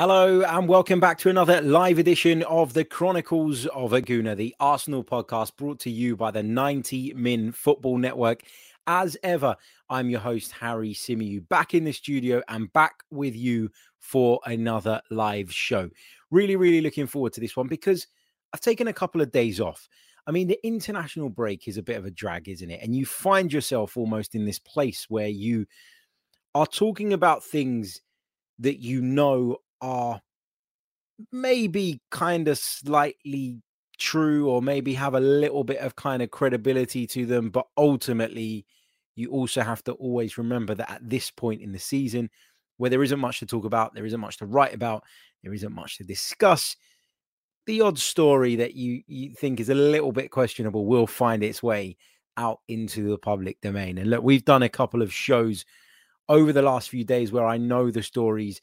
Hello and welcome back to another live edition of the Chronicles of a Gooner, the Arsenal podcast brought to you by the 90 Min Football Network. As ever, I'm your host, Harry Symeou, back in the studio and back with you for another live show. Really, really looking forward to this one because I've taken a couple of days off. I mean, the international break is a bit of a drag, isn't it? And you find yourself almost in this place where you are talking about things that you know are maybe kind of slightly true or maybe have a little bit of kind of credibility to them but ultimately you also have to always remember that at this point in the season where there isn't much to talk about there isn't much to write about there isn't much to discuss the odd story that you you think is a little bit questionable will find its way out into the public domain. And look we've done a couple of shows over the last few days where I know the stories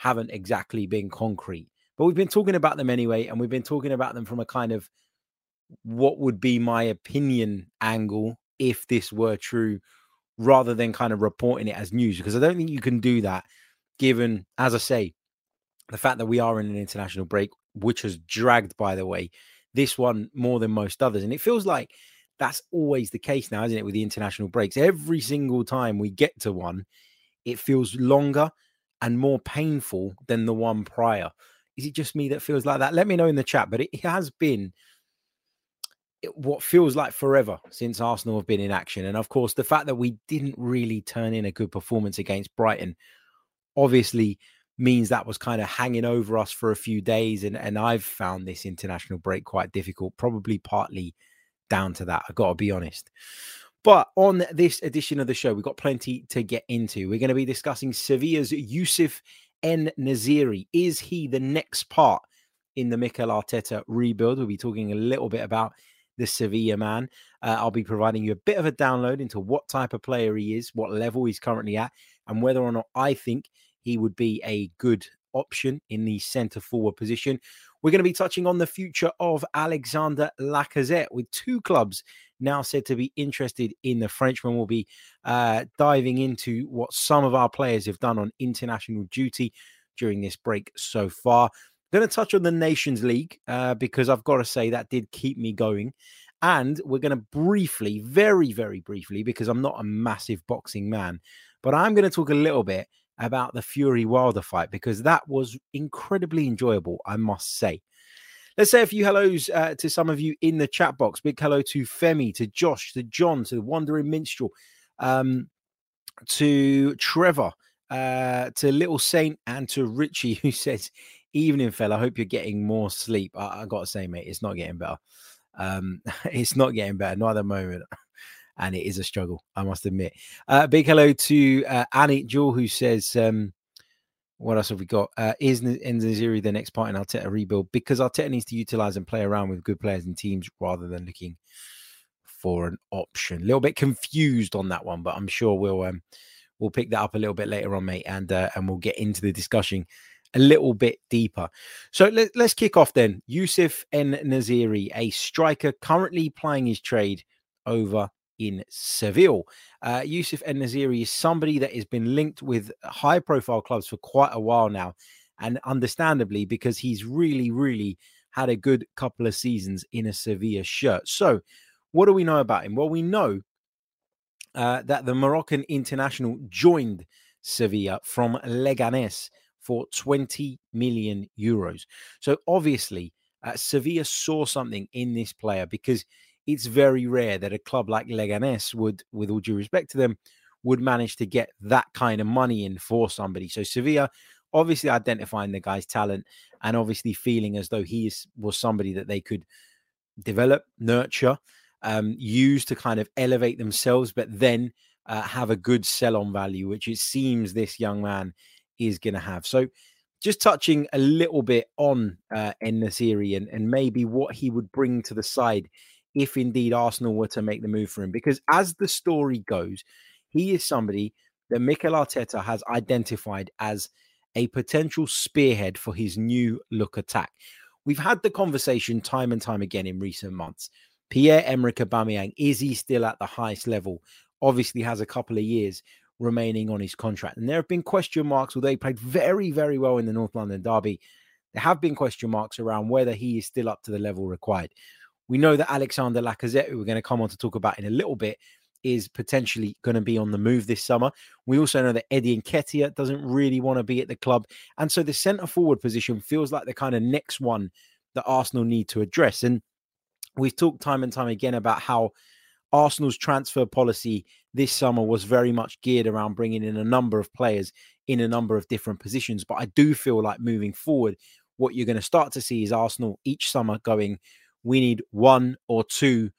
haven't exactly been concrete. But we've been talking about them anyway, and we've been talking about them from a kind of what would be my opinion angle if this were true, rather than kind of reporting it as news, because I don't think you can do that given, as I say, the fact that we are in an international break, which has dragged, by the way, this one more than most others. And it feels like that's always the case now, isn't it, with the international breaks? Every single time we get to one, it feels longer and more painful than the one prior. Is it just me that feels like that? Let me know in the chat. But it has been what feels like forever since Arsenal have been in action. And of course, the fact that we didn't really turn in a good performance against Brighton obviously means that was kind of hanging over us for a few days. And, and I've found this international break quite difficult, probably partly down to that. I've got to be honest. But on this edition of the show, we've got plenty to get into. We're going to be discussing Sevilla's Youssef En-Nesyri. Is he the next part in the Mikel Arteta rebuild? We'll be talking a little bit about the Sevilla man. Uh, I'll be providing you a bit of a download into what type of player he is, what level he's currently at, and whether or not I think he would be a good option in the centre forward position. We're going to be touching on the future of Alexander Lacazette with two clubs now said to be interested in the Frenchman. We'll be uh, diving into what some of our players have done on international duty during this break so far. Going to touch on the Nations League uh, because I've got to say that did keep me going. And we're going to briefly, very, very briefly, because I'm not a massive boxing man, but I'm going to talk a little bit about the Fury Wilder fight because that was incredibly enjoyable, I must say. Let's say a few hellos uh, to some of you in the chat box. Big hello to Femi, to Josh, to John, to the Wandering Minstrel, um, to Trevor, uh, to Little Saint, and to Richie, who says, Evening, fella. I hope you're getting more sleep. I, I got to say, mate, it's not getting better. Um, it's not getting better, not at the moment. and it is a struggle, I must admit. Uh, big hello to uh, Annie Jewel, who says, um, what else have we got? Uh, is En-Nesyri the next part in Arteta rebuild? Because Arteta needs to utilize and play around with good players and teams rather than looking for an option. A little bit confused on that one, but I'm sure we'll um, we'll pick that up a little bit later on, mate, and uh, and we'll get into the discussion a little bit deeper. So let, us kick off then. Youssef En-Nesyri, a striker currently playing his trade over in Seville. Uh, Youssef En-Nesyri is somebody that has been linked with high profile clubs for quite a while now. And understandably, because he's really, really had a good couple of seasons in a Sevilla shirt. So, what do we know about him? Well, we know uh, that the Moroccan international joined Sevilla from Leganes for 20 million euros. So, obviously, uh, Sevilla saw something in this player because it's very rare that a club like Leganes would, with all due respect to them, would manage to get that kind of money in for somebody. So Sevilla obviously identifying the guy's talent and obviously feeling as though he is, was somebody that they could develop, nurture, um, use to kind of elevate themselves, but then uh, have a good sell on value, which it seems this young man is going to have. So just touching a little bit on uh, En-Nesyri and, and maybe what he would bring to the side if indeed Arsenal were to make the move for him. Because as the story goes, he is somebody that Mikel Arteta has identified as a potential spearhead for his new look attack. We've had the conversation time and time again in recent months. Pierre Emerick Aubameyang, is he still at the highest level? Obviously, has a couple of years remaining on his contract. And there have been question marks, although he played very, very well in the North London Derby. There have been question marks around whether he is still up to the level required. We know that Alexander Lacazette, who we're going to come on to talk about in a little bit, is potentially going to be on the move this summer. We also know that Eddie Nketiah doesn't really want to be at the club. And so the centre forward position feels like the kind of next one that Arsenal need to address. And we've talked time and time again about how Arsenal's transfer policy this summer was very much geared around bringing in a number of players in a number of different positions. But I do feel like moving forward, what you're going to start to see is Arsenal each summer going, we need one or two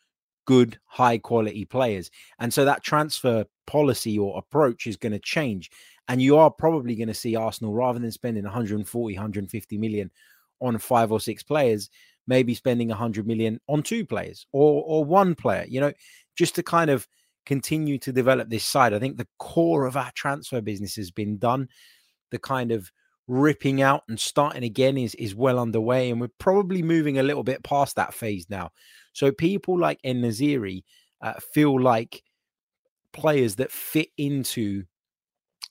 good, high quality players. And so that transfer policy or approach is going to change. And you are probably going to see Arsenal, rather than spending 140, 150 million on five or six players, maybe spending 100 million on two players or, or one player, you know, just to kind of continue to develop this side. I think the core of our transfer business has been done. The kind of ripping out and starting again is is well underway, and we're probably moving a little bit past that phase now. So people like En-Nesyri uh, feel like players that fit into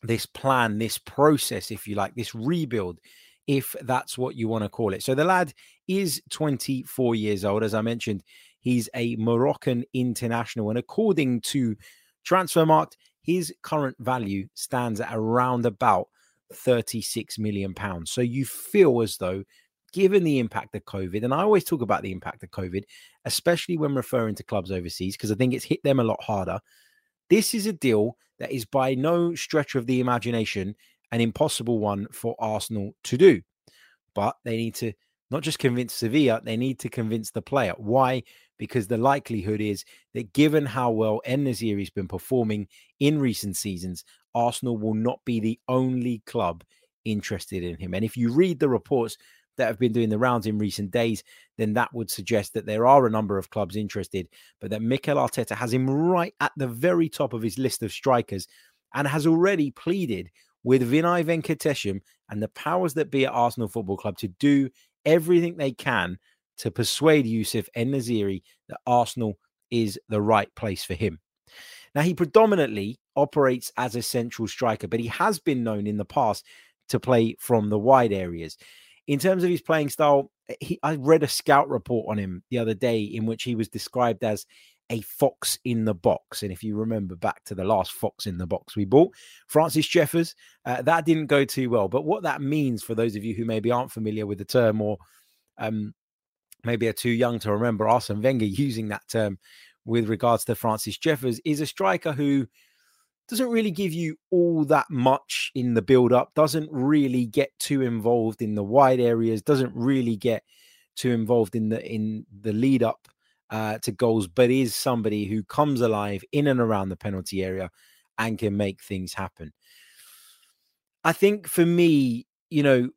this plan, this process, if you like, this rebuild, if that's what you want to call it. So the lad is 24 years old. As I mentioned, he's a Moroccan international. And according to Transfermarkt, his current value stands at around about 36 million pounds. So you feel as though given the impact of COVID, and I always talk about the impact of COVID, especially when referring to clubs overseas, because I think it's hit them a lot harder. This is a deal that is by no stretch of the imagination an impossible one for Arsenal to do. But they need to not just convince Sevilla, they need to convince the player. Why? Because the likelihood is that given how well En-Nesyri has been performing in recent seasons, Arsenal will not be the only club interested in him. And if you read the reports that have been doing the rounds in recent days, then that would suggest that there are a number of clubs interested, but that Mikel Arteta has him right at the very top of his list of strikers and has already pleaded with Vinay Venkatesham and the powers that be at Arsenal Football Club to do everything they can to persuade Youssef En-Nesyri that Arsenal is the right place for him. Now, he predominantly operates as a central striker, but he has been known in the past to play from the wide areas. In terms of his playing style, he, I read a scout report on him the other day in which he was described as a fox in the box. And if you remember back to the last fox in the box we bought, Francis Jeffers, uh, that didn't go too well. But what that means for those of you who maybe aren't familiar with the term or um, maybe are too young to remember Arsene Wenger using that term with regards to Francis Jeffers is a striker who doesn't really give you all that much in the build up, doesn't really get too involved in the wide areas, doesn't really get too involved in the in the lead up uh, to goals, but is somebody who comes alive in and around the penalty area and can make things happen. I think for me, you know,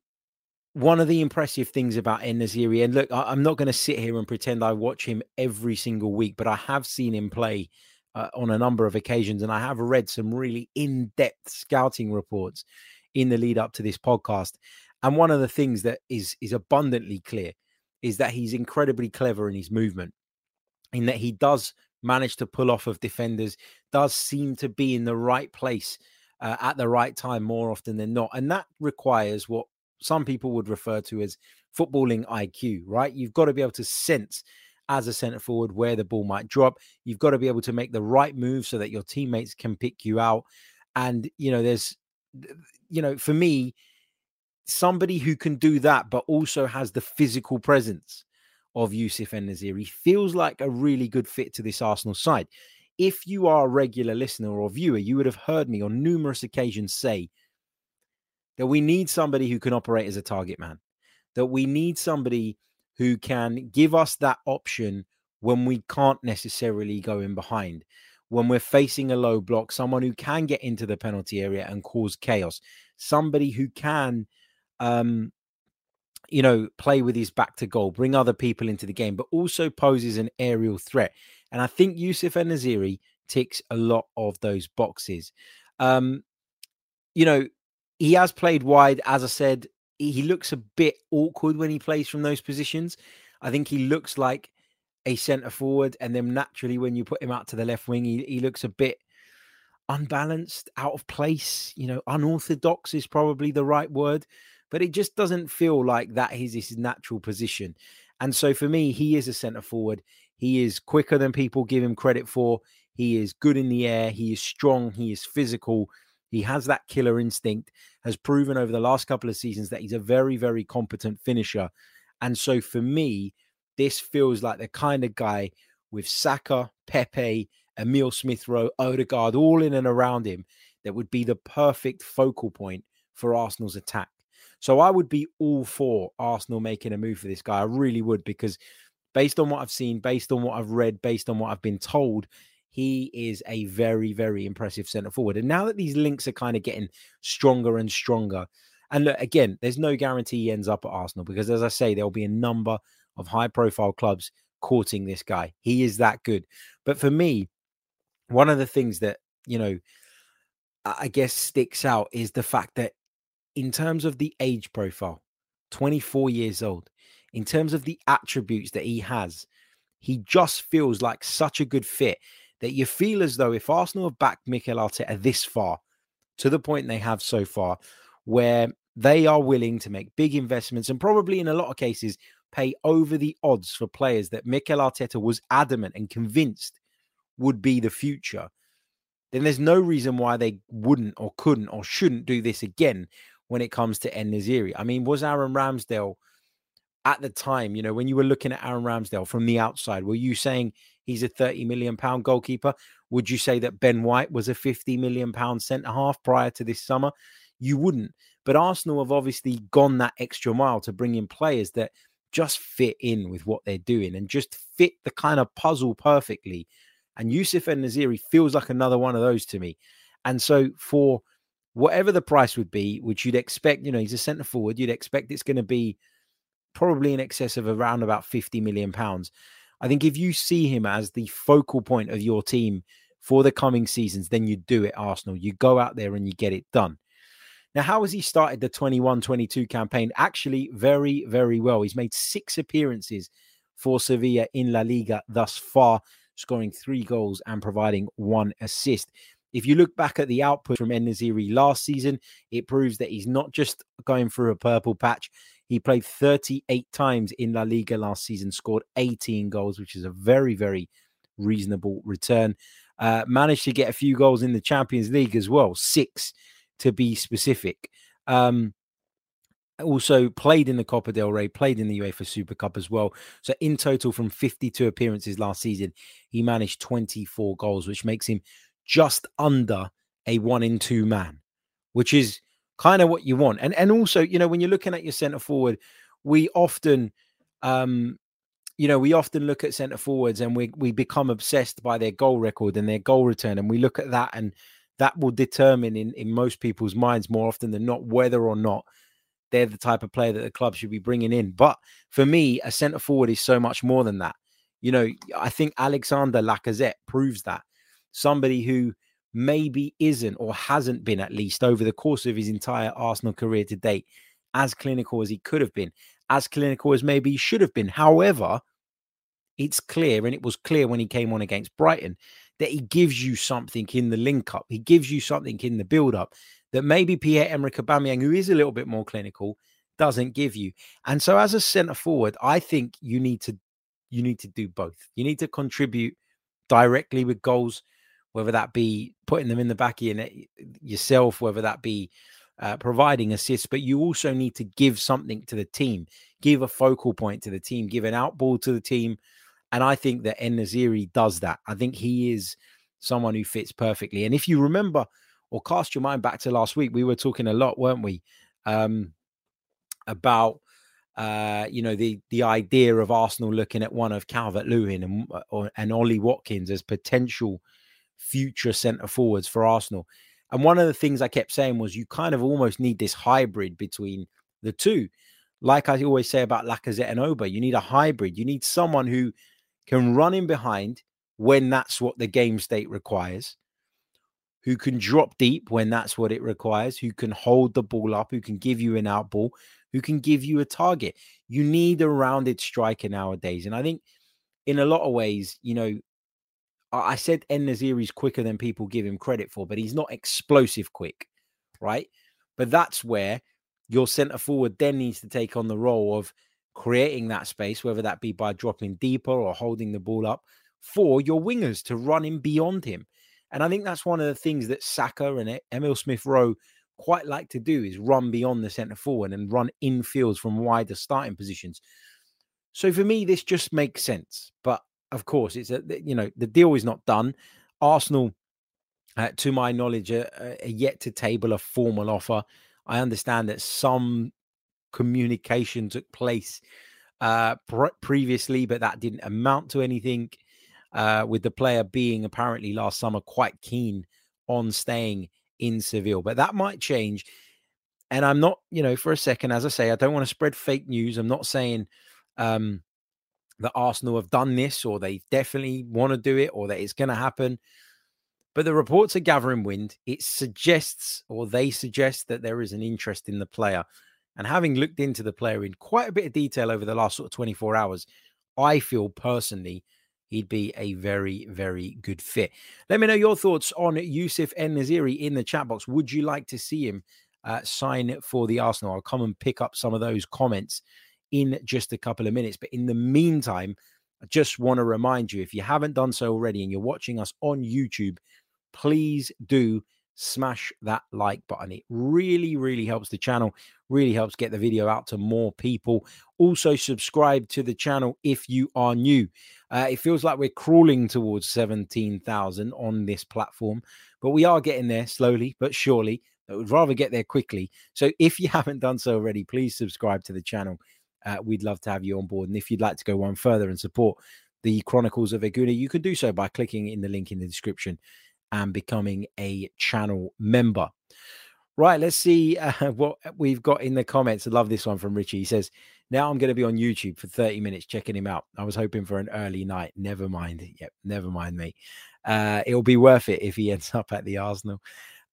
one of the impressive things about En-Nesyri, and look, I, am not going to sit here and pretend I watch him every single week, but I have seen him play uh, on a number of occasions, and I have read some really in-depth scouting reports in the lead up to this podcast. And one of the things that is is abundantly clear is that he's incredibly clever in his movement, in that he does manage to pull off of defenders, does seem to be in the right place uh, at the right time more often than not, and that requires what some people would refer to as footballing IQ. Right, you've got to be able to sense as a centre forward where the ball might drop. You've got to be able to make the right move so that your teammates can pick you out. And, you know, there's, you know, for me, somebody who can do that, but also has the physical presence of Youssef En-Nesyri feels like a really good fit to this Arsenal side. If you are a regular listener or viewer, you would have heard me on numerous occasions say that we need somebody who can operate as a target man, that we need somebody who can give us that option when we can't necessarily go in behind. When we're facing a low block, someone who can get into the penalty area and cause chaos, somebody who can um, you know, play with his back to goal, bring other people into the game, but also poses an aerial threat. And I think Youssef En-Nesyri ticks a lot of those boxes. Um, you know, he has played wide, as I said. He looks a bit awkward when he plays from those positions. I think he looks like a centre forward, and then naturally, when you put him out to the left wing, he, he looks a bit unbalanced, out of place. You know, unorthodox is probably the right word, but it just doesn't feel like that is his natural position. And so for me, he is a centre forward. He is quicker than people give him credit for. He is good in the air. He is strong. He is physical. He has that killer instinct, has proven over the last couple of seasons that he's a very, very competent finisher. And so for me, this feels like the kind of guy with Saka, Pepe, Emil Smith Rowe, Odegaard, all in and around him that would be the perfect focal point for Arsenal's attack. So I would be all for Arsenal making a move for this guy. I really would, because based on what I've seen, based on what I've read, based on what I've been told, he is a very, very impressive centre forward. And now that these links are kind of getting stronger and stronger, and look, again, there's no guarantee he ends up at Arsenal because, as I say, there'll be a number of high profile clubs courting this guy. He is that good. But for me, one of the things that, you know, I guess sticks out is the fact that in terms of the age profile, 24 years old, in terms of the attributes that he has, he just feels like such a good fit that you feel as though if Arsenal have backed Mikel Arteta this far, to the point they have so far, where they are willing to make big investments and probably in a lot of cases pay over the odds for players that Mikel Arteta was adamant and convinced would be the future, then there's no reason why they wouldn't or couldn't or shouldn't do this again when it comes to En-Nesyri. I mean, was Aaron Ramsdale at the time, you know, when you were looking at Aaron Ramsdale from the outside, were you saying he's a 30 million pound goalkeeper. Would you say that Ben White was a 50 million pound centre half prior to this summer? You wouldn't. But Arsenal have obviously gone that extra mile to bring in players that just fit in with what they're doing and just fit the kind of puzzle perfectly. And Youssef En-Nesyri feels like another one of those to me. And so for whatever the price would be, which you'd expect, you know, he's a centre forward, you'd expect it's going to be probably in excess of around about 50 million pounds. I think if you see him as the focal point of your team for the coming seasons, then you do it, Arsenal. You go out there and you get it done. Now, how has he started the 21 22 campaign? Actually, very, very well. He's made six appearances for Sevilla in La Liga thus far, scoring three goals and providing one assist. If you look back at the output from En-Nesyri last season, it proves that he's not just going through a purple patch, he played 38 times in La Liga last season, scored 18 goals, which is a very, very reasonable return. Uh, managed to get a few goals in the Champions League as well, six to be specific. Um, also played in the Copa del Rey, played in the UEFA Super Cup as well. So in total, from 52 appearances last season, he managed 24 goals, which makes him just under a one in two man, which is kind of what you want. And and also, you know, when you're looking at your centre forward, we often um you know, we often look at centre forwards and we we become obsessed by their goal record and their goal return and we look at that and that will determine in in most people's minds more often than not whether or not they're the type of player that the club should be bringing in. But for me, a centre forward is so much more than that. You know, I think Alexander Lacazette proves that somebody who maybe isn't or hasn't been at least over the course of his entire Arsenal career to date as clinical as he could have been, as clinical as maybe he should have been. However, it's clear, and it was clear when he came on against Brighton, that he gives you something in the link up. He gives you something in the build up that maybe Pierre Emerick Aubameyang, who is a little bit more clinical, doesn't give you. And so, as a centre forward, I think you need to you need to do both. You need to contribute directly with goals whether that be putting them in the back of your net yourself, whether that be uh, providing assists, but you also need to give something to the team, give a focal point to the team, give an outball to the team. And I think that En-Nesyri does that. I think he is someone who fits perfectly. And if you remember or cast your mind back to last week, we were talking a lot, weren't we? Um, about uh, you know, the the idea of Arsenal looking at one of Calvert Lewin and uh, or, and Ollie Watkins as potential future centre forwards for Arsenal. And one of the things I kept saying was you kind of almost need this hybrid between the two. Like I always say about Lacazette and Oba, you need a hybrid. You need someone who can run in behind when that's what the game state requires, who can drop deep when that's what it requires, who can hold the ball up, who can give you an out ball, who can give you a target. You need a rounded striker nowadays. And I think in a lot of ways, you know, I said En-Nesyri is quicker than people give him credit for, but he's not explosive quick, right? But that's where your centre forward then needs to take on the role of creating that space, whether that be by dropping deeper or holding the ball up for your wingers to run in beyond him. And I think that's one of the things that Saka and Emil Smith Rowe quite like to do is run beyond the centre forward and run infields from wider starting positions. So for me, this just makes sense. But of course, it's a you know the deal is not done. Arsenal, uh, to my knowledge, are, are, yet to table a formal offer. I understand that some communication took place uh, pre- previously, but that didn't amount to anything. Uh, with the player being apparently last summer quite keen on staying in Seville, but that might change. And I'm not, you know, for a second, as I say, I don't want to spread fake news. I'm not saying um, that Arsenal have done this or they definitely want to do it or that it's going to happen. But the reports are gathering wind. It suggests or they suggest that there is an interest in the player. And having looked into the player in quite a bit of detail over the last sort of 24 hours, I feel personally he'd be a very, very good fit. Let me know your thoughts on Youssef En-Nesyri in the chat box. Would you like to see him uh, sign for the Arsenal? I'll come and pick up some of those comments in just a couple of minutes. But in the meantime, I just want to remind you if you haven't done so already and you're watching us on YouTube, please do smash that like button. It really, really helps the channel, really helps get the video out to more people. Also, subscribe to the channel if you are new. Uh, it feels like we're crawling towards 17,000 on this platform, but we are getting there slowly but surely. I would rather get there quickly. So if you haven't done so already, please subscribe to the channel uh, we'd love to have you on board. And if you'd like to go one further and support the Chronicles of a Gooner, you can do so by clicking in the link in the description and becoming a channel member. Right, let's see uh, what we've got in the comments. I love this one from Richie. He says, Now I'm going to be on YouTube for 30 minutes checking him out. I was hoping for an early night. Never mind. Yep, never mind me. Uh, it'll be worth it if he ends up at the Arsenal.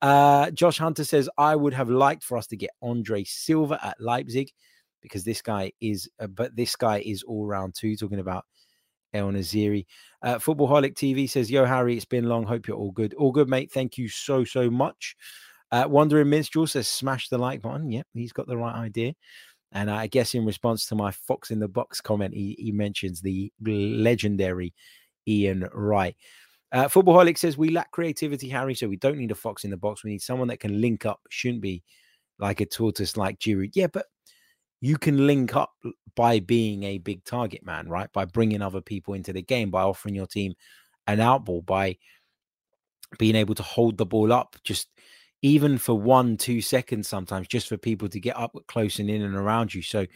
Uh, Josh Hunter says, I would have liked for us to get Andre Silva at Leipzig because this guy is, uh, but this guy is all round too. Talking about En-Nesyri. Uh, Footballholic TV says, Yo, Harry, it's been long. Hope you're all good. All good, mate. Thank you so, so much. Uh, Wandering Minstrel says, Smash the like button. Yep, he's got the right idea. And I guess in response to my Fox in the Box comment, he, he mentions the legendary Ian Wright. Uh, Footballholic says, We lack creativity, Harry, so we don't need a Fox in the Box. We need someone that can link up. Shouldn't be like a tortoise like Giroud. Yeah, but you can link up by being a big target man, right? By bringing other people into the game, by offering your team an outball, by being able to hold the ball up just even for one, two seconds sometimes, just for people to get up close and in and around you. So,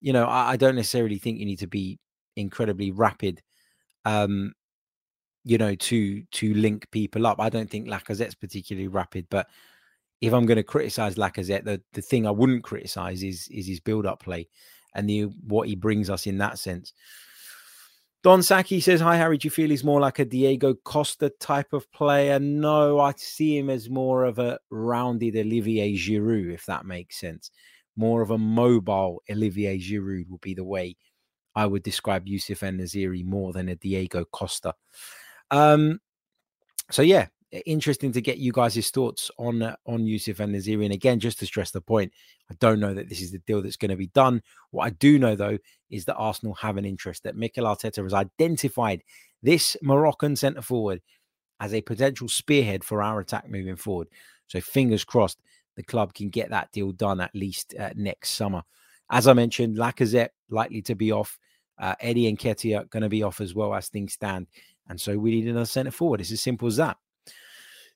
you know, I, I don't necessarily think you need to be incredibly rapid, um, you know, to to link people up. I don't think Lacazette's particularly rapid, but if I'm going to criticize Lacazette, the, the thing I wouldn't criticize is is his build up play and the what he brings us in that sense. Don Saki says, Hi, Harry. Do you feel he's more like a Diego Costa type of player? No, I see him as more of a rounded Olivier Giroud, if that makes sense. More of a mobile Olivier Giroud would be the way I would describe Youssef En-Nesyri more than a Diego Costa. Um, so, yeah, interesting to get you guys' thoughts on uh, on Youssef En-Nesyri. And again, just to stress the point, I don't know that this is the deal that's going to be done. What I do know though is that Arsenal have an interest that Mikel Arteta has identified this Moroccan centre forward as a potential spearhead for our attack moving forward. So fingers crossed the club can get that deal done at least uh, next summer. As I mentioned, Lacazette likely to be off. Uh, Eddie Nketiah going to be off as well as things stand. And so we need another centre forward. It's as simple as that.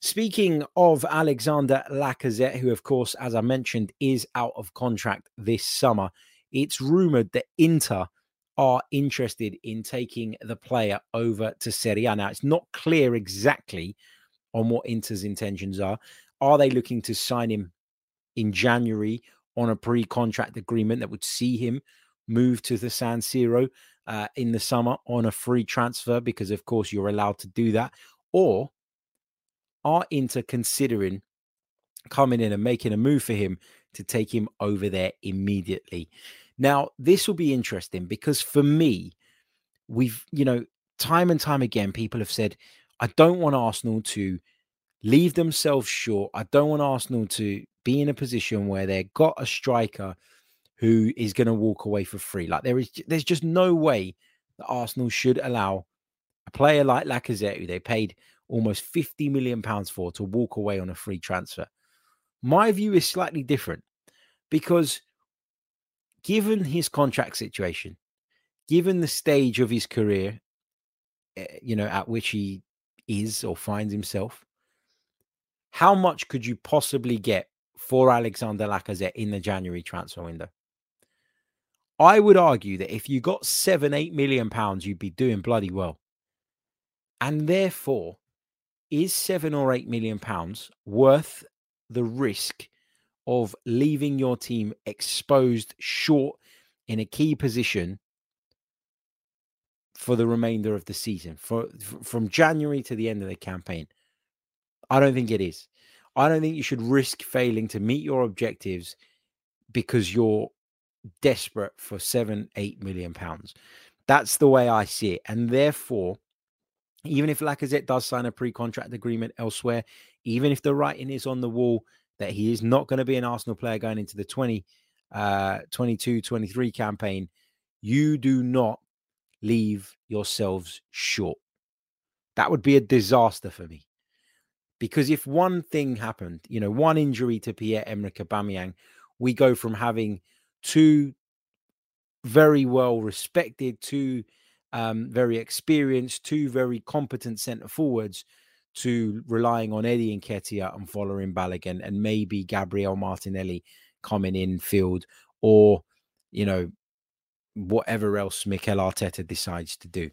Speaking of Alexander Lacazette, who, of course, as I mentioned, is out of contract this summer, it's rumored that Inter are interested in taking the player over to Serie A. Now, it's not clear exactly on what Inter's intentions are. Are they looking to sign him in January on a pre-contract agreement that would see him move to the San Siro uh, in the summer on a free transfer because, of course, you're allowed to do that, or are Inter considering coming in and making a move for him to take him over there immediately? Now, this will be interesting because for me, we've, you know, time and time again, people have said, I don't want Arsenal to leave themselves short. I don't want Arsenal to be in a position where they've got a striker who is going to walk away for free. Like there is, there's just no way that Arsenal should allow a player like Lacazette, who they paid almost 50 million pounds for, to walk away on a free transfer. My view is slightly different because given his contract situation, given the stage of his career, eh, you know, at which he is or finds himself, how much could you possibly get for Alexander Lacazette in the January transfer window? I would argue that if you got seven, eight million pounds, you'd be doing bloody well. And therefore, is seven or eight million pounds worth the risk of leaving your team exposed short in a key position for the remainder of the season, for from January to the end of the campaign? I don't think it is. I don't think you should risk failing to meet your objectives because you're desperate for seven, eight million pounds. That's the way I see it. And therefore, even if Lacazette does sign a pre contract agreement elsewhere, even if the writing is on the wall that he is not going to be an Arsenal player going into the 20, uh, 22 23 campaign, you do not leave yourselves short. That would be a disaster for me. Because if one thing happened, you know, one injury to Pierre Emerick Aubameyang, we go from having two very well respected, two um, very experienced, two very competent centre forwards to relying on Eddie Nketiah and Folarin Balogun and maybe Gabriel Martinelli coming in field or, you know, whatever else Mikel Arteta decides to do.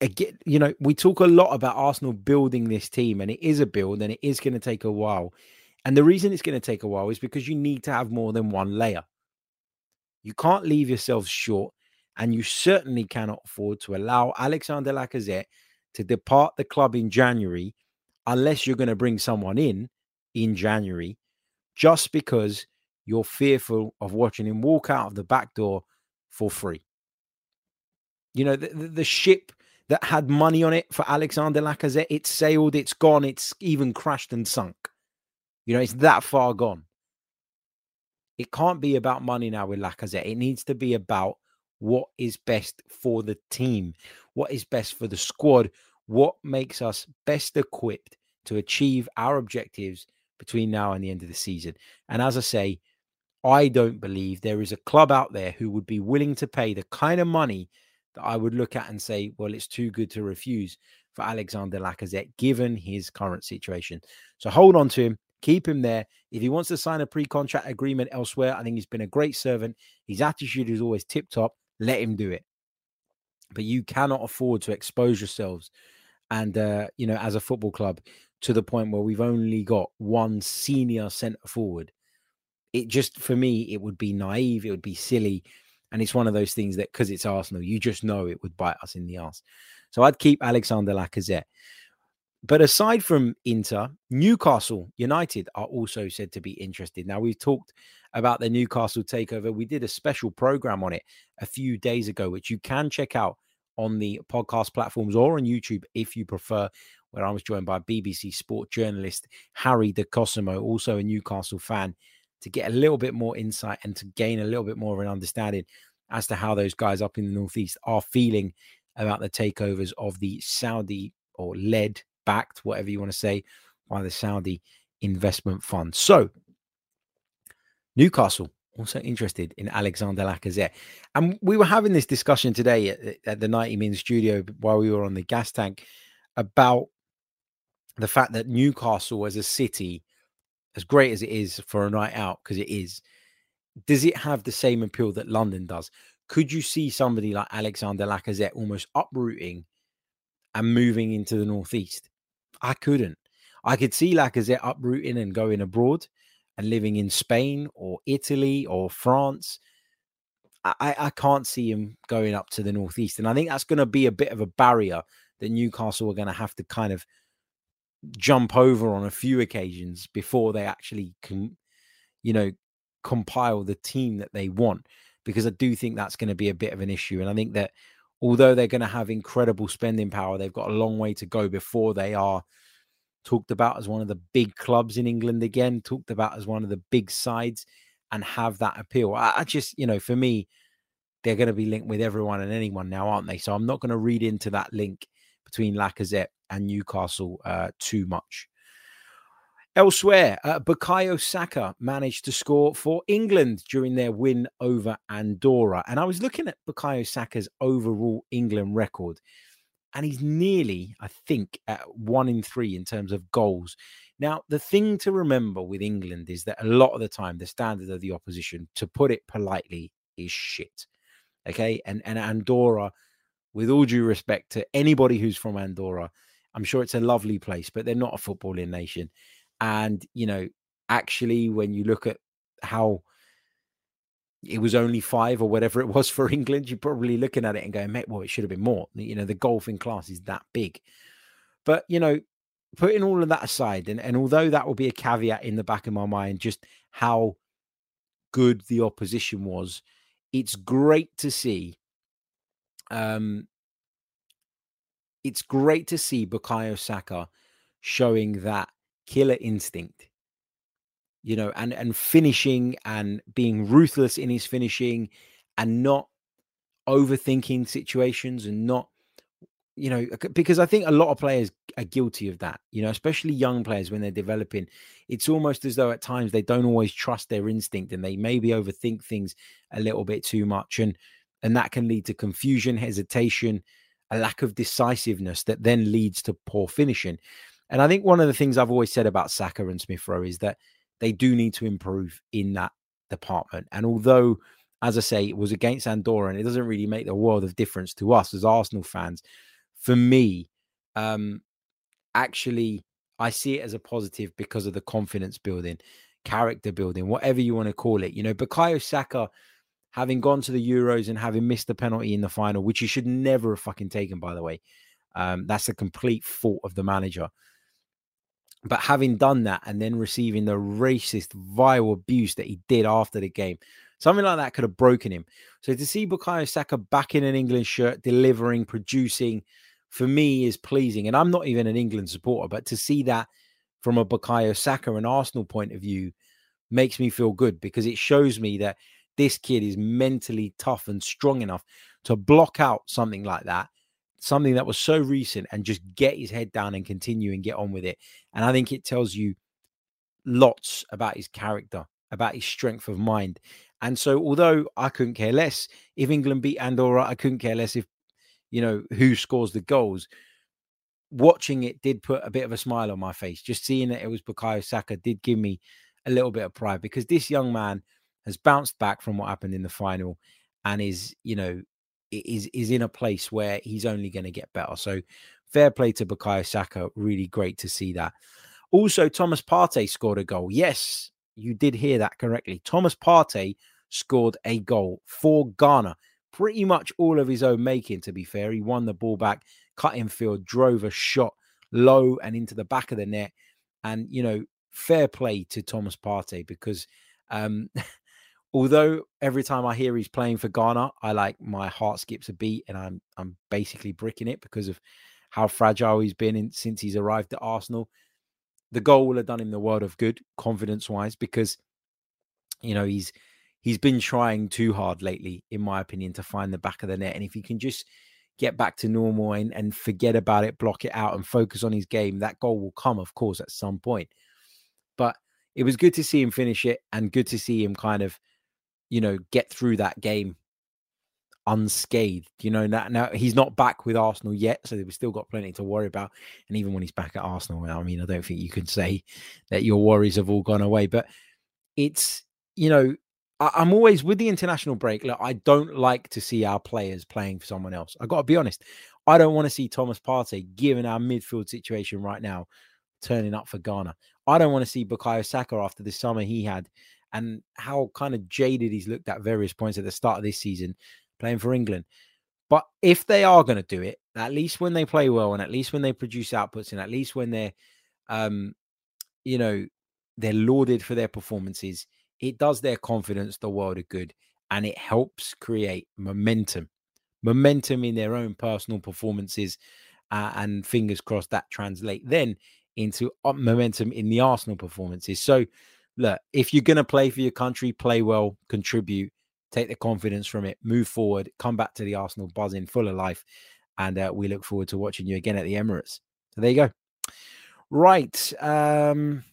Again, you know, we talk a lot about Arsenal building this team, and it is a build and it is going to take a while. And the reason it's going to take a while is because you need to have more than one layer. You can't leave yourselves short, and you certainly cannot afford to allow Alexander Lacazette to depart the club in January unless you're going to bring someone in in January just because you're fearful of watching him walk out of the back door for free. You know, the, the, ship that had money on it for Alexander Lacazette, it's sailed, it's gone, it's even crashed and sunk. You know, it's that far gone. It can't be about money now with Lacazette. It needs to be about what is best for the team, what is best for the squad, what makes us best equipped to achieve our objectives between now and the end of the season. And as I say, I don't believe there is a club out there who would be willing to pay the kind of money that I would look at and say, well, it's too good to refuse for Alexander Lacazette, given his current situation. So hold on to him. Keep him there. If he wants to sign a pre contract agreement elsewhere, I think he's been a great servant. His attitude is always tip top. Let him do it. But you cannot afford to expose yourselves and, uh, you know, as a football club to the point where we've only got one senior centre forward. It just, for me, it would be naive. It would be silly. And it's one of those things that, because it's Arsenal, you just know it would bite us in the ass. So I'd keep Alexander Lacazette. But aside from Inter, Newcastle United are also said to be interested. Now, we've talked about the Newcastle takeover. We did a special program on it a few days ago, which you can check out on the podcast platforms or on YouTube if you prefer, where I was joined by BBC sport journalist Harry De Cosemo, also a Newcastle fan, to get a little bit more insight and to gain a little bit more of an understanding as to how those guys up in the Northeast are feeling about the takeovers of the Saudi or led backed, whatever you want to say, by the Saudi investment fund. So, Newcastle also interested in Alexander Lacazette. And we were having this discussion today at, at the 90 Min studio while we were on the gas tank about the fact that Newcastle as a city, as great as it is for a night out, because it is, does it have the same appeal that London does? Could you see somebody like Alexander Lacazette almost uprooting and moving into the Northeast? I couldn't. I could see Lacazette uprooting and going abroad. and living in Spain or Italy or France, I, I can't see him going up to the northeast. And I think that's going to be a bit of a barrier that Newcastle are going to have to kind of jump over on a few occasions before they actually can, you know, compile the team that they want. Because I do think that's going to be a bit of an issue. And I think that although they're going to have incredible spending power, they've got a long way to go before they are talked about as one of the big clubs in England again, talked about as one of the big sides and have that appeal. I, I just, you know, for me, they're going to be linked with everyone and anyone now, aren't they? So I'm not going to read into that link between Lacazette and Newcastle uh, too much. Elsewhere, uh, Bukayo Saka managed to score for England during their win over Andorra. And I was looking at Bukayo Saka's overall England record and he's nearly, I think, at one in three in terms of goals. Now, the thing to remember with England is that a lot of the time, the standard of the opposition, to put it politely, is shit. Okay. And, and Andorra, with all due respect to anybody who's from Andorra, I'm sure it's a lovely place, but they're not a footballing nation. And, you know, actually, when you look at how it was only five or whatever it was for England, you're probably looking at it and going, mate, well, it should have been more. You know, the golfing class is that big. But, you know, putting all of that aside, and, and although that will be a caveat in the back of my mind, just how good the opposition was, it's great to see. Um, it's great to see Bukayo Saka showing that killer instinct. You know, and and finishing and being ruthless in his finishing and not overthinking situations and not you know because i think a lot of players are guilty of that you know especially young players when they're developing. It's almost as though at times they don't always trust their instinct and they maybe overthink things a little bit too much and and that can lead to confusion hesitation a lack of decisiveness that then leads to poor finishing and i think one of the things i've always said about saka and smith rowe is that they do need to improve in that department. And although, as I say, it was against Andorra, and it doesn't really make the world of difference to us as Arsenal fans. For me, um, actually, I see it as a positive because of the confidence building, character building, whatever you want to call it. You know, Bukayo Saka, having gone to the Euros and having missed the penalty in the final, which he should never have fucking taken, by the way. Um, that's a complete fault of the manager. But having done that and then receiving the racist, vile abuse that he did after the game, something like that could have broken him. So to see Bukayo Saka back in an England shirt, delivering, producing, for me is pleasing. And I'm not even an England supporter, but to see that from a Bukayo Saka and Arsenal point of view makes me feel good because it shows me that this kid is mentally tough and strong enough to block out something like that something that was so recent and just get his head down and continue and get on with it. And I think it tells you lots about his character, about his strength of mind. And so, although I couldn't care less if England beat Andorra, I couldn't care less if, you know, who scores the goals. Watching it did put a bit of a smile on my face. Just seeing that it was Bukayo Saka did give me a little bit of pride because this young man has bounced back from what happened in the final and is, you know, is is in a place where he's only going to get better. So fair play to Bukayo Saka. Really great to see that. Also, Thomas Partey scored a goal. Yes, you did hear that correctly. Thomas Partey scored a goal for Ghana. Pretty much all of his own making, to be fair. He won the ball back, cut in field, drove a shot low and into the back of the net. And, you know, fair play to Thomas Partey because um, although every time I hear he's playing for Ghana, I like my heart skips a beat and I'm I'm basically bricking it because of how fragile he's been in, since he's arrived at Arsenal. The goal will have done him the world of good, confidence wise, because you know he's he's been trying too hard lately, in my opinion, to find the back of the net. And if he can just get back to normal and, and forget about it, block it out, and focus on his game, that goal will come, of course, at some point. But it was good to see him finish it and good to see him kind of you know, get through that game unscathed. You know, now, now he's not back with Arsenal yet, so we've still got plenty to worry about. And even when he's back at Arsenal, I mean, I don't think you can say that your worries have all gone away. But it's, you know, I, am always with the international break. Look, I don't like to see our players playing for someone else. I got to be honest. I don't want to see Thomas Partey, given our midfield situation right now, turning up for Ghana. I don't want to see Bukayo Saka after the summer he had and how kind of jaded he's looked at various points at the start of this season playing for England. But if they are going to do it, at least when they play well and at least when they produce outputs and at least when they're, um, you know, they're lauded for their performances, it does their confidence the world of good and it helps create momentum, momentum in their own personal performances. Uh, and fingers crossed that translate then into uh, momentum in the Arsenal performances. So, look, if you're going to play for your country, play well, contribute, take the confidence from it, move forward, come back to the Arsenal buzzing full of life. And uh, we look forward to watching you again at the Emirates. So there you go. Right. Um,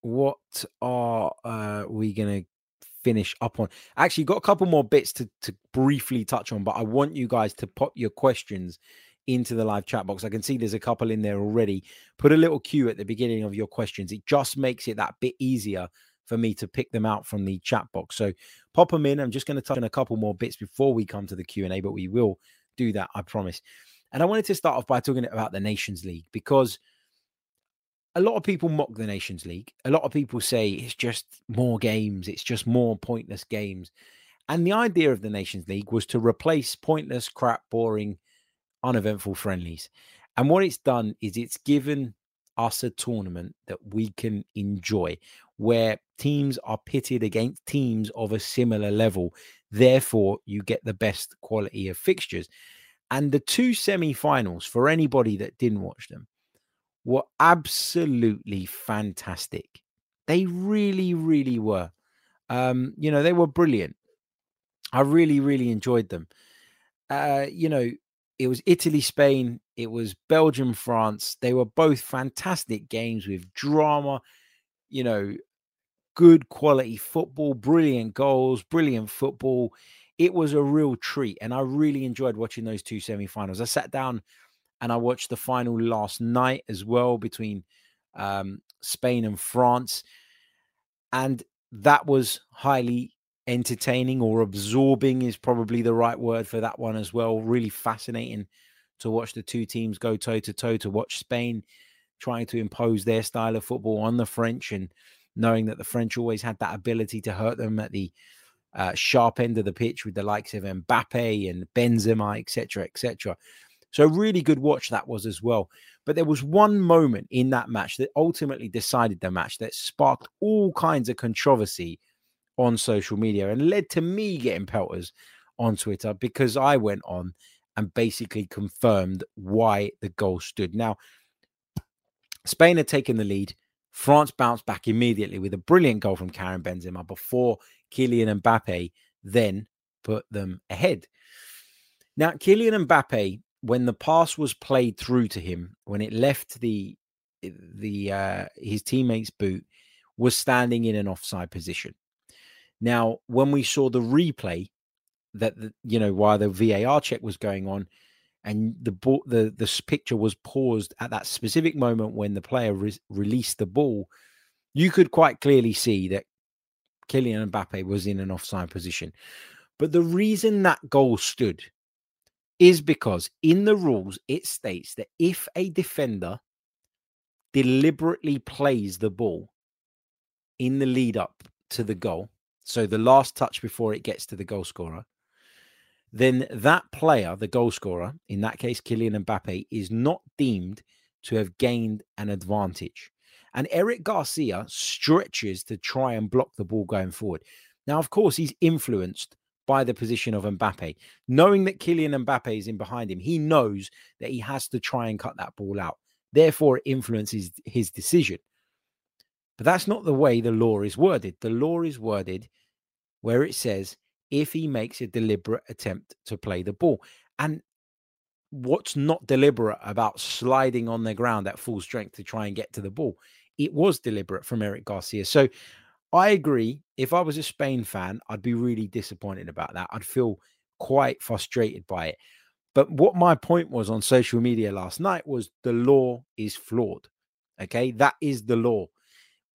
what are uh, we going to finish up on? Actually, got a couple more bits to, to briefly touch on, but I want you guys to pop your questions into the live chat box. I can see there's a couple in there already. Put a little cue at the beginning of your questions. It just makes it that bit easier for me to pick them out from the chat box. So pop them in. I'm just going to touch on a couple more bits before we come to the Q&A, but we will do that, I promise. And I wanted to start off by talking about the Nations League because a lot of people mock the Nations League. A lot of people say it's just more games, it's just more pointless games. And the idea of the Nations League was to replace pointless, crap, boring uneventful friendlies. And what it's done is it's given us a tournament that we can enjoy where teams are pitted against teams of a similar level. Therefore, you get the best quality of fixtures. And the two semi finals, for anybody that didn't watch them, were absolutely fantastic. They really, really were. Um, you know, they were brilliant. I really, really enjoyed them. Uh, you know, it was Italy, Spain, it was Belgium, France. They were both fantastic games with drama, you know, good quality football, brilliant goals, brilliant football. It was a real treat. And I really enjoyed watching those two semi-finals. I sat down and I watched the final last night as well between um, Spain and France. And that was highly entertaining or absorbing is probably the right word for that one as well. Really fascinating to watch the two teams go toe to toe, to watch Spain trying to impose their style of football on the French and knowing that the French always had that ability to hurt them at the uh, sharp end of the pitch with the likes of Mbappe and Benzema, etc., etc. So really good watch that was as well. But there was one moment in that match that ultimately decided the match that sparked all kinds of controversy on social media and led to me getting pelters on Twitter because I went on and basically confirmed why the goal stood. Now, Spain had taken the lead. France bounced back immediately with a brilliant goal from Karim Benzema before Kylian Mbappe then put them ahead. Now, Kylian Mbappe, when the pass was played through to him, when it left the the uh, his teammate's boot, was standing in an offside position. Now, when we saw the replay, that the, you know while the VAR check was going on, and the ball, the the picture was paused at that specific moment when the player re- released the ball, you could quite clearly see that Kylian Mbappe was in an offside position. But the reason that goal stood is because in the rules it states that if a defender deliberately plays the ball in the lead up to the goal, so the last touch before it gets to the goal scorer, then that player, the goal scorer, in that case, Kylian Mbappe, is not deemed to have gained an advantage. And Eric Garcia stretches to try and block the ball going forward. Now, of course, he's influenced by the position of Mbappe. Knowing that Kylian Mbappe is in behind him, he knows that he has to try and cut that ball out. Therefore, it influences his decision. But that's not the way the law is worded. The law is worded where it says if he makes a deliberate attempt to play the ball. And what's not deliberate about sliding on the ground at full strength to try and get to the ball? It was deliberate from Eric Garcia. So I agree. If I was a Spain fan, I'd be really disappointed about that. I'd feel quite frustrated by it. But what my point was on social media last night was the law is flawed. Okay. That is the law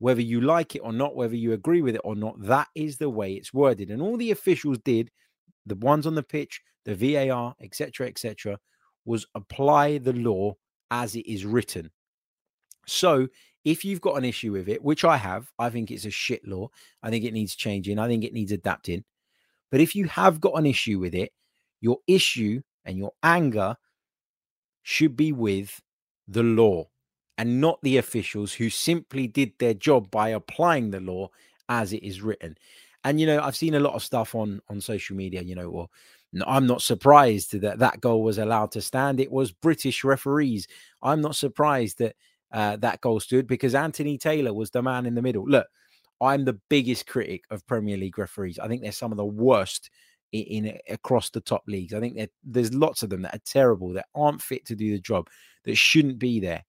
whether you like it or not, whether you agree with it or not, that is the way it's worded. And all the officials did, the ones on the pitch, the VAR, etc., etc., was apply the law as it is written. So if you've got an issue with it, which I have, I think it's a shit law. I think it needs changing. I think it needs adapting. But if you have got an issue with it, your issue and your anger should be with the law and not the officials who simply did their job by applying the law as it is written. And you know, I've seen a lot of stuff on on social media, you know, or I'm not surprised that that goal was allowed to stand. It was British referees. I'm not surprised that uh, that goal stood because Anthony Taylor was the man in the middle. Look, I'm the biggest critic of Premier League referees. I think they're some of the worst in, in across the top leagues. I think there's lots of them that are terrible, that aren't fit to do the job, that shouldn't be there,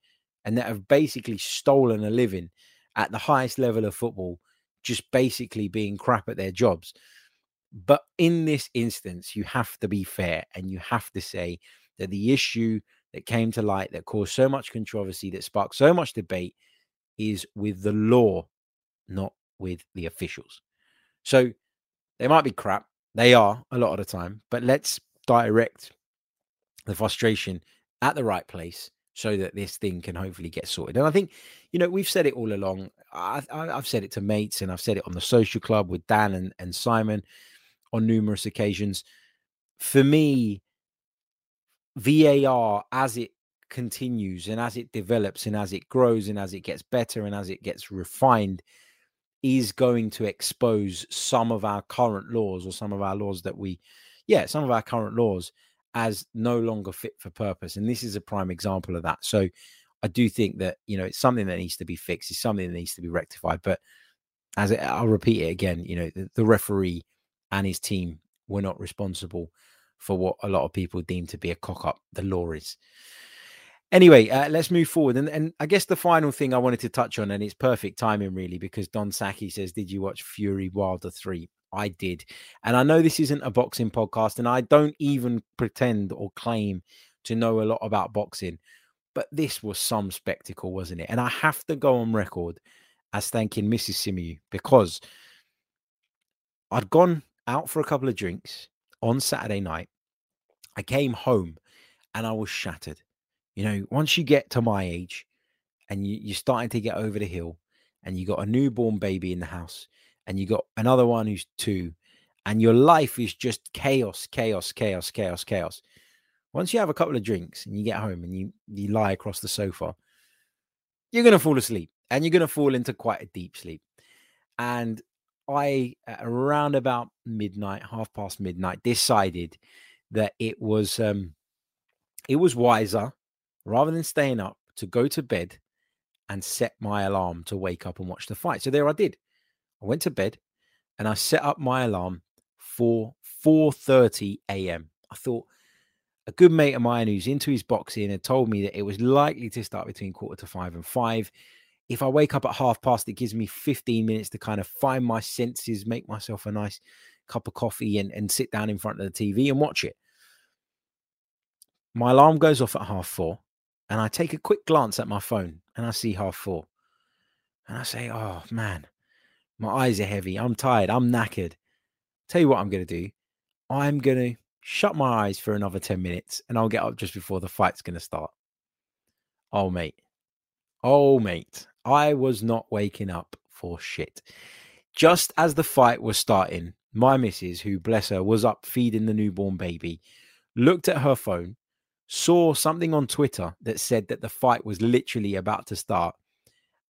and that have basically stolen a living at the highest level of football, just basically being crap at their jobs. But in this instance, you have to be fair and you have to say that the issue that came to light that caused so much controversy, that sparked so much debate, is with the law, not with the officials. So they might be crap. They are a lot of the time, but let's direct the frustration at the right place so that this thing can hopefully get sorted. And I think, you know, we've said it all along. I, have said it to mates and I've said it on the social club with Dan and, and Simon on numerous occasions. For me, VAR, as it continues and as it develops and as it grows and as it gets better and as it gets refined, is going to expose some of our current laws or some of our laws that we, yeah, some of our current laws as no longer fit for purpose. And this is a prime example of that. So I do think that, you know, it's something that needs to be fixed, it's something that needs to be rectified. But as I'll repeat it again, you know, the, the referee and his team were not responsible for what a lot of people deem to be a cock up. The law is. Anyway, uh, let's move forward. And, and I guess the final thing I wanted to touch on, and it's perfect timing really, because Don Saki says, Did you watch Fury Wilder 3? I did. And I know this isn't a boxing podcast, and I don't even pretend or claim to know a lot about boxing, but this was some spectacle, wasn't it? And I have to go on record as thanking Mrs. Symeou because I'd gone out for a couple of drinks on Saturday night. I came home and I was shattered. You know, once you get to my age and you, you're starting to get over the hill and you got a newborn baby in the house and you got another one who's two and your life is just chaos, chaos, chaos, chaos, chaos. Once you have a couple of drinks and you get home and you, you lie across the sofa, you're going to fall asleep and you're going to fall into quite a deep sleep. And I, around about midnight, half past midnight, decided that it was um, it was wiser rather than staying up to go to bed and set my alarm to wake up and watch the fight. So there I did. I went to bed and I set up my alarm for 4:30 a.m. I thought a good mate of mine who's into his boxing had told me that it was likely to start between quarter to five and five. If I wake up at half past, it gives me 15 minutes to kind of find my senses, make myself a nice cup of coffee, and, and sit down in front of the TV and watch it. My alarm goes off at half four and I take a quick glance at my phone and I see half four. And I say, oh man, my eyes are heavy. I'm tired. I'm knackered. Tell you what I'm going to do. I'm going to shut my eyes for another 10 minutes and I'll get up just before the fight's going to start. Oh, mate. Oh, mate. I was not waking up for shit. Just as the fight was starting, my missus, who bless her, was up feeding the newborn baby, looked at her phone saw something on Twitter that said that the fight was literally about to start.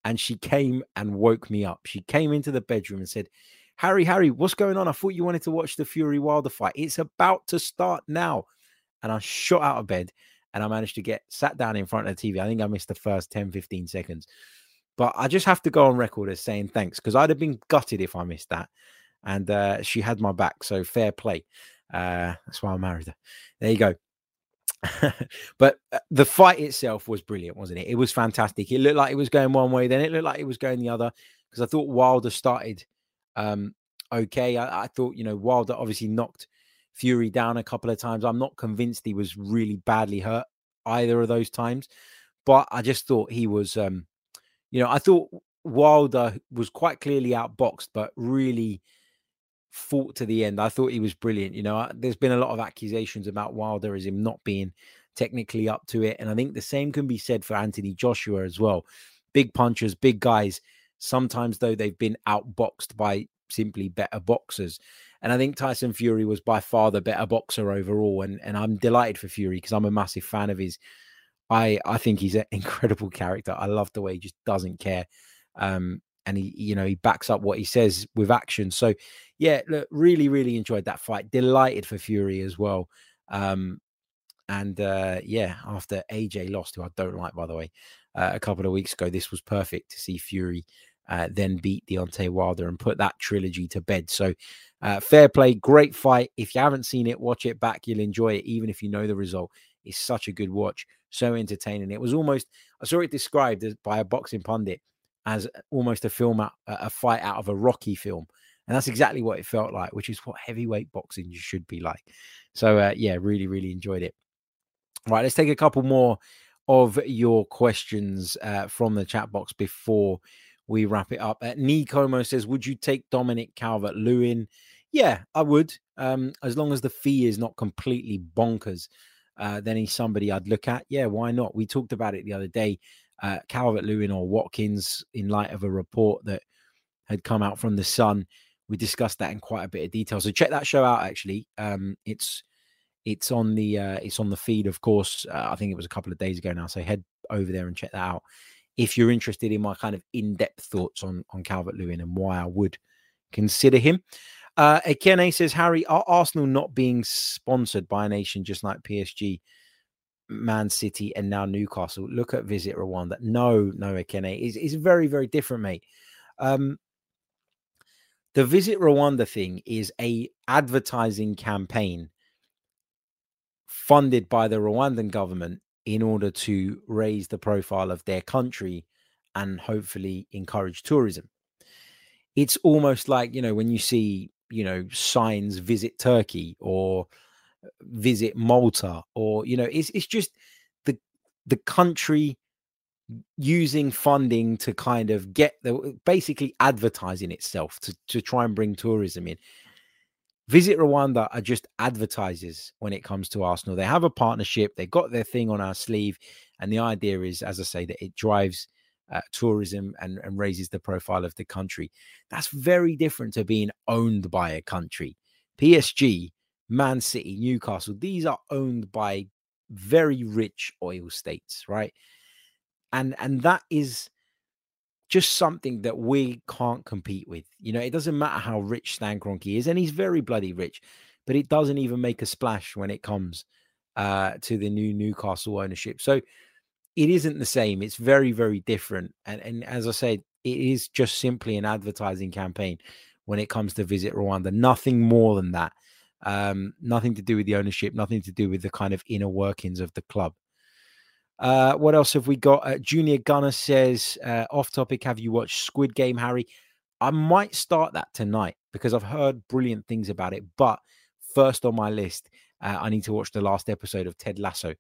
And she came and woke me up. She came into the bedroom and said, Harry, Harry, what's going on? I thought you wanted to watch the Fury Wilder fight. It's about to start now. And I shot out of bed and I managed to get sat down in front of the TV. I think I missed the first 10, 15 seconds. But I just have to go on record as saying thanks because I'd have been gutted if I missed that. And uh, she had my back. So fair play. Uh, that's why I married her. There you go. but uh, the fight itself was brilliant, wasn't it? It was fantastic. It looked like it was going one way, then it looked like it was going the other. Because I thought Wilder started um, okay. I, I, thought, you know, Wilder obviously knocked Fury down a couple of times. I'm not convinced he was really badly hurt either of those times, but I just thought he was, um, you know, I thought Wilder was quite clearly outboxed, but really fought to the end. I thought he was brilliant. You know, there's been a lot of accusations about Wilder as him not being technically up to it. And I think the same can be said for Anthony Joshua as well. big punchers, big guys. Sometimes, though, they've been outboxed by simply better boxers. And I think Tyson Fury was by far the better boxer overall. And, and I'm delighted for Fury because I'm a massive fan of his. I, I think he's an incredible character. I love the way he just doesn't care. Um, and he, you know, he backs up what he says with action. So, yeah, look, really, really enjoyed that fight. Delighted for Fury as well. Um, and uh, yeah, after AJ lost, who I don't like, by the way, uh, a couple of weeks ago, this was perfect to see Fury uh, then beat Deontay Wilder and put that trilogy to bed. So, uh, fair play, great fight. If you haven't seen it, watch it back. You'll enjoy it, even if you know the result. It's such a good watch, so entertaining. It was almost, I saw it described by a boxing pundit as almost a film, out, a fight out of a Rocky film. And that's exactly what it felt like, which is what heavyweight boxing should be like. So, uh, yeah, really, really enjoyed it. All right, let's take a couple more of your questions uh, from the chat box before we wrap it up. Uh, Nicomo says, Would you take Dominic Calvert Lewin? Yeah, I would. Um, as long as the fee is not completely bonkers, uh, then he's somebody I'd look at. Yeah, why not? We talked about it the other day. Uh, Calvert Lewin or Watkins, in light of a report that had come out from the Sun. We discussed that in quite a bit of detail. So check that show out. Actually, um, it's it's on the uh, it's on the feed, of course. Uh, I think it was a couple of days ago now. So head over there and check that out if you're interested in my kind of in-depth thoughts on on Calvert Lewin and why I would consider him. Uh, Ekene says, Harry, are Arsenal not being sponsored by a nation just like PSG, Man City, and now Newcastle? Look at Visit Rwanda. No, no, Ekene. It's, it's very, very different, mate. Um, the Visit Rwanda thing is a advertising campaign funded by the Rwandan government in order to raise the profile of their country and hopefully encourage tourism. It's almost like, you know, when you see, you know, signs visit Turkey or visit Malta or, you know, it's it's just the the country using funding to kind of get the basically advertising itself to, to try and bring tourism in. Visit Rwanda are just advertisers when it comes to Arsenal. They have a partnership, they got their thing on our sleeve. And the idea is, as I say, that it drives uh, tourism and, and raises the profile of the country. That's very different to being owned by a country. PSG, Man City, Newcastle, these are owned by very rich oil states, right? And and that is just something that we can't compete with. You know, it doesn't matter how rich Stan Kroenke is, and he's very bloody rich, but it doesn't even make a splash when it comes uh, to the new Newcastle ownership. So it isn't the same. It's very, very different. And, and as I said, it is just simply an advertising campaign when it comes to Visit Rwanda. Nothing more than that. Um, nothing to do with the ownership, nothing to do with the kind of inner workings of the club. Uh, what else have we got? Uh, Junior Gunner says, uh, off topic, have you watched Squid Game, Harry? I might start that tonight because I've heard brilliant things about it. But first on my list, uh, I need to watch the last episode of Ted Lasso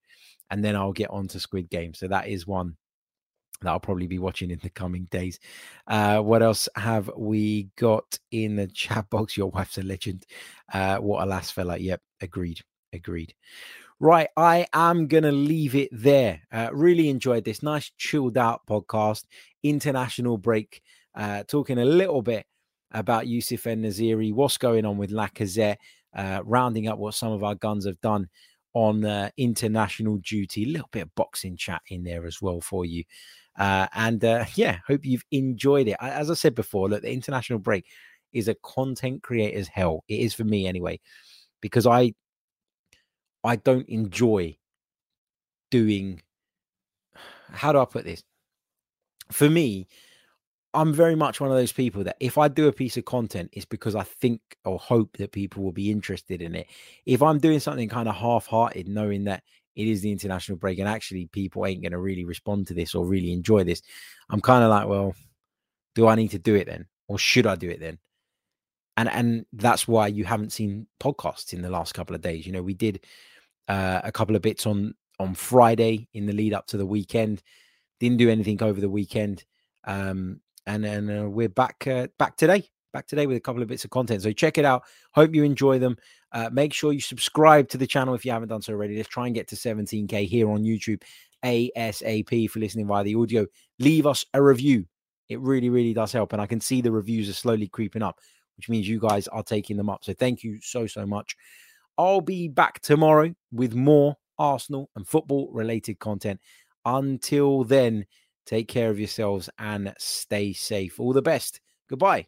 and then I'll get on to Squid Game. So that is one that I'll probably be watching in the coming days. Uh, what else have we got in the chat box? Your wife's a legend. Uh, what a last fella. Yep, agreed. Agreed. Right, I am going to leave it there. Uh, really enjoyed this nice, chilled out podcast, international break, uh, talking a little bit about Youssef En-Nesyri, what's going on with Lacazette, uh, rounding up what some of our guns have done on uh, international duty. A little bit of boxing chat in there as well for you. Uh, and uh, yeah, hope you've enjoyed it. As I said before, look, the international break is a content creator's hell. It is for me anyway, because I I don't enjoy doing. How do I put this? For me, I'm very much one of those people that if I do a piece of content, it's because I think or hope that people will be interested in it. If I'm doing something kind of half hearted, knowing that it is the international break and actually people ain't going to really respond to this or really enjoy this, I'm kind of like, well, do I need to do it then? Or should I do it then? And and that's why you haven't seen podcasts in the last couple of days. You know, we did uh, a couple of bits on on Friday in the lead up to the weekend. Didn't do anything over the weekend, um, and then uh, we're back uh, back today. Back today with a couple of bits of content. So check it out. Hope you enjoy them. Uh, make sure you subscribe to the channel if you haven't done so already. Let's try and get to 17k here on YouTube ASAP for listening via the audio. Leave us a review. It really, really does help. And I can see the reviews are slowly creeping up, which means you guys are taking them up. So thank you so, so much. I'll be back tomorrow with more Arsenal and football related content. Until then, take care of yourselves and stay safe. All the best. Goodbye.